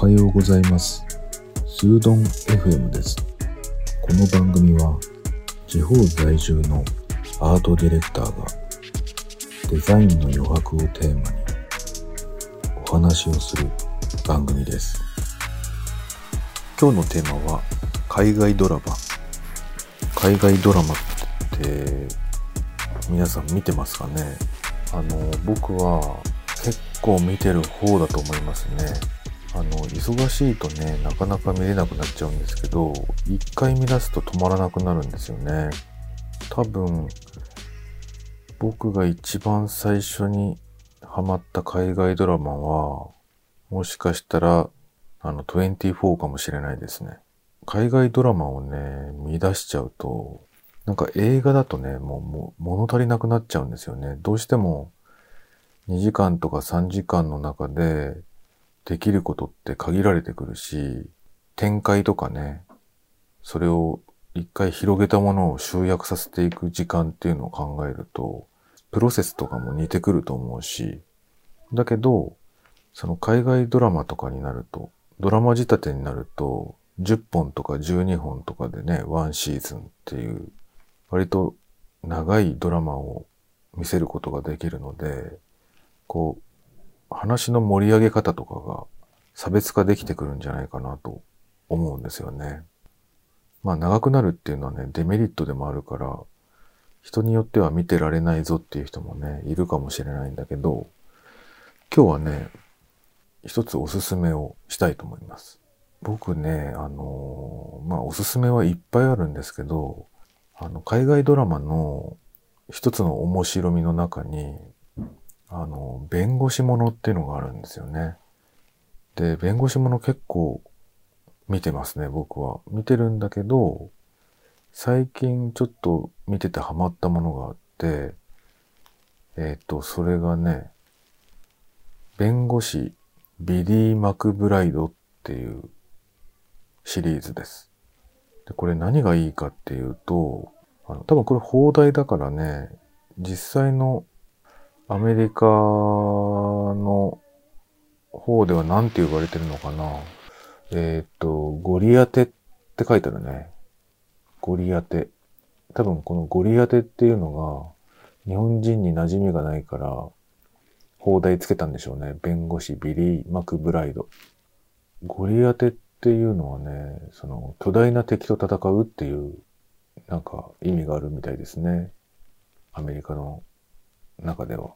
はようございます。スードン FM です。この番組は地方在住のアートディレクターがデザインの余白をテーマにお話をする番組です。今日のテーマは海外ドラマ。海外ドラマって皆さん見てますかね？あの、僕は結構見てる方だと思いますね。あの、忙しいとね、なかなか見れなくなっちゃうんですけど、一回見出すと止まらなくなるんですよね。多分、僕が一番最初にハマった海外ドラマは、もしかしたら、あの、24かもしれないですね。海外ドラマをね、見出しちゃうと、なんか映画だとね、もう、もう物足りなくなっちゃうんですよね。どうしても、2時間とか3時間の中で、できることって限られてくるし、展開とかね、それを一回広げたものを集約させていく時間っていうのを考えると、プロセスとかも似てくると思うし、だけど、その海外ドラマとかになると、ドラマ仕立てになると、10本とか12本とかでね、ワンシーズンっていう、割と長いドラマを見せることができるので、こう、話の盛り上げ方とかが差別化できてくるんじゃないかなと思うんですよね。まあ長くなるっていうのはね、デメリットでもあるから、人によっては見てられないぞっていう人もね、いるかもしれないんだけど、今日はね、一つおすすめをしたいと思います。僕ね、あのまあおすすめはいっぱいあるんですけど、あの、海外ドラマの一つの面白みの中に、あの、弁護士ものっていうのがあるんですよね。で、弁護士もの結構見てますね、僕は。見てるんだけど、最近ちょっと見ててハマったものがあって、えっ、と、それがね、弁護士ビリー・マクブライドっていうシリーズです。で、これ何がいいかっていうと、あの多分これ放題だからね、実際のアメリカの方では何て呼ばれてるのかな？えっ、と、ゴリアテって書いてあるね。ゴリアテ。多分このゴリアテっていうのが日本人に馴染みがないから、放題つけたんでしょうね。弁護士ビリー・マクブライド。ゴリアテっていうのはね、その巨大な敵と戦うっていうなんか意味があるみたいですね。アメリカの中では。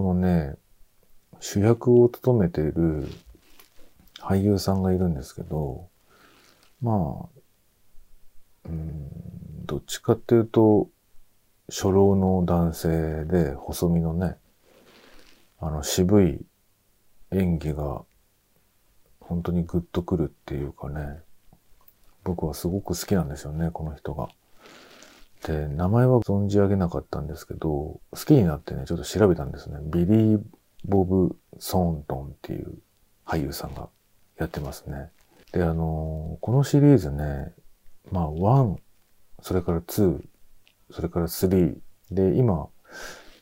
このね、主役を務めている俳優さんがいるんですけど、まあ、うん、どっちかっていうと、初老の男性で細身のね、あの渋い演技が本当にグッとくるっていうかね、僕はすごく好きなんですよね、この人が。で、名前は存じ上げなかったんですけど、好きになってね、ちょっと調べたんですね。ビリー・ボブ・ソントンっていう俳優さんがやってますね。で、あのこのシリーズね、まあ、1、それから2、それから3、で、今、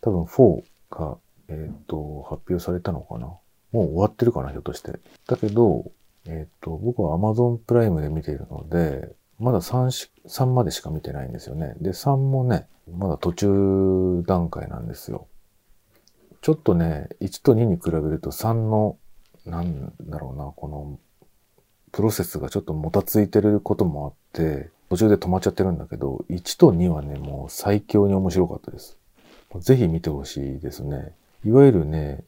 多分4が、えっ、と、発表されたのかな。もう終わってるかな、ひょっとして。だけど、えっ、と、僕は Amazon プライムで見ているので、まだ3し、3までしか見てないんですよね。で、3もね、まだ途中段階なんですよ。ちょっとね、1と2に比べると3の、なんだろうな、この、プロセスがちょっともたついてることもあって、途中で止まっちゃってるんだけど、1と2はね、もう最強に面白かったです。ぜひ見てほしいですね。いわゆるね、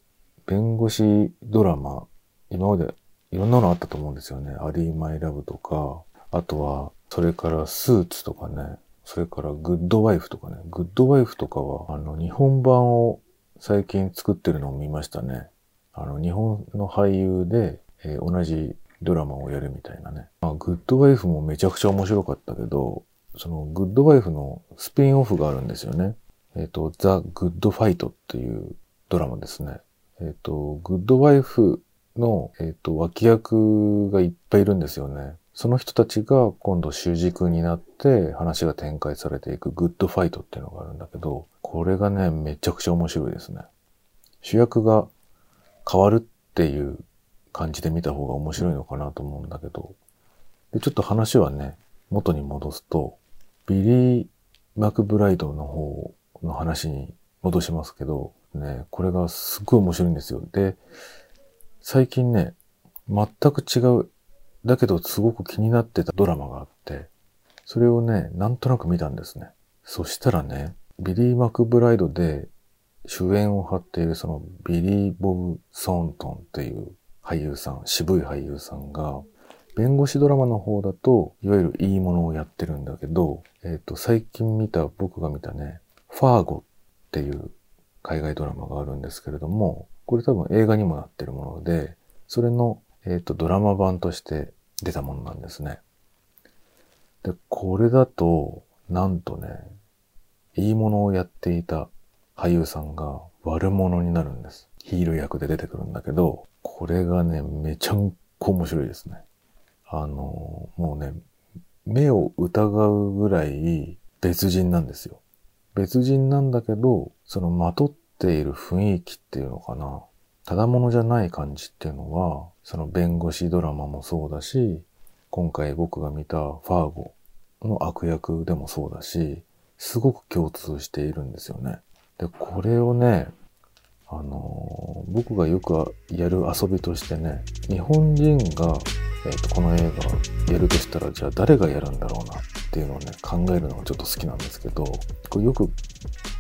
弁護士ドラマ、今までいろんなのあったと思うんですよね。アリー・マイ・ラブとか、あとは、それからスーツとかね、それからグッドワイフとかね、グッドワイフとかは、あの、日本版を最近作ってるのを見ましたね。あの、日本の俳優で、えー同じドラマをやるみたいなね。まあ、グッドワイフもめちゃくちゃ面白かったけど、そのグッドワイフのスピンオフがあるんですよね。えっ、と、ザ・グッド・ファイトっていうドラマですね。えっ、と、グッドワイフの、えっ、と、脇役がいっぱいいるんですよね。その人たちが今度主軸になって話が展開されていくグッドファイトっていうのがあるんだけど、これがね、めちゃくちゃ面白いですね。主役が変わるっていう感じで見た方が面白いのかなと思うんだけど、で、ちょっと話はね、元に戻すと、ビリー・マクブライドの方の話に戻しますけど、ね、これがすっごい面白いんですよ。で、最近ね、全く違う、だけどすごく気になってたドラマがあって、それをね、なんとなく見たんですね。そしたらね、ビリー・マクブライドで主演を張っているそのビリー・ボブ・ソーントンっていう俳優さん、渋い俳優さんが、弁護士ドラマの方だと、いわゆるいいものをやってるんだけど、えっ、ー、と、最近見た、僕が見たね、ファーゴっていう海外ドラマがあるんですけれども、これ多分映画にもなってるもので、それの、えっ、ー、と、ドラマ版として出たものなんですね。で、これだと、なんとね、いいものをやっていた俳優さんが悪者になるんです。ヒール役で出てくるんだけど、これがね、めちゃんこ面白いですね。あの、もうね、目を疑うぐらい別人なんですよ。別人なんだけど、そのまとっている雰囲気っていうのかな。ただものじゃない感じっていうのは、その弁護士ドラマもそうだし、今回僕が見たファーゴの悪役でもそうだし、すごく共通しているんですよね。で、これをね、あのー、僕がよくやる遊びとしてね、日本人が、えーと、この映画やるとしたら、じゃあ誰がやるんだろうなっていうのをね、考えるのがちょっと好きなんですけど、これよく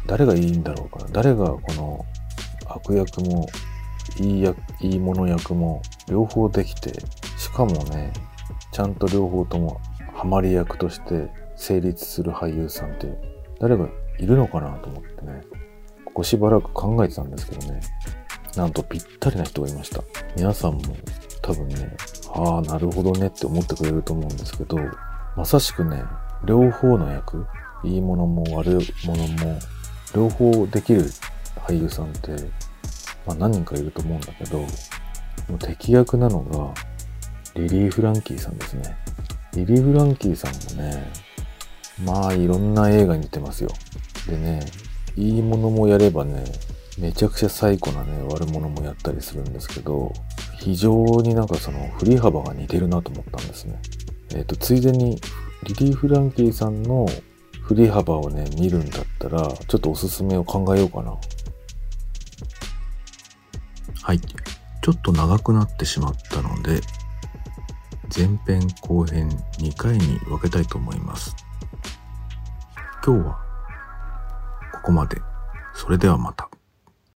誰がいいんだろうかな、誰がこの悪役もいい役、いいもの役も両方できて、しかもね、ちゃんと両方ともハマり役として成立する俳優さんって誰がいるのかなと思ってね、ここしばらく考えてたんですけどね、なんとぴったりな人がいました。皆さんも多分ね、ああ、なるほどねって思ってくれると思うんですけど、まさしくね、両方の役、いいものも悪いものも、両方できる俳優さんって、まあ何人かいると思うんだけど、もう敵役なのが、リリー・フランキーさんですね。リリー・フランキーさんもね、まあいろんな映画に出てますよ。でね、いいものもやればね、めちゃくちゃ最古なね、悪者もやったりするんですけど、非常になんかその振り幅が似てるなと思ったんですね。えっ、ー、と、ついでにリリー・フランキーさんの振り幅をね、見るんだったら、ちょっとおすすめを考えようかな。はい。ちょっと長くなってしまったので、前編後編2回に分けたいと思います。今日はここまで。それではまた。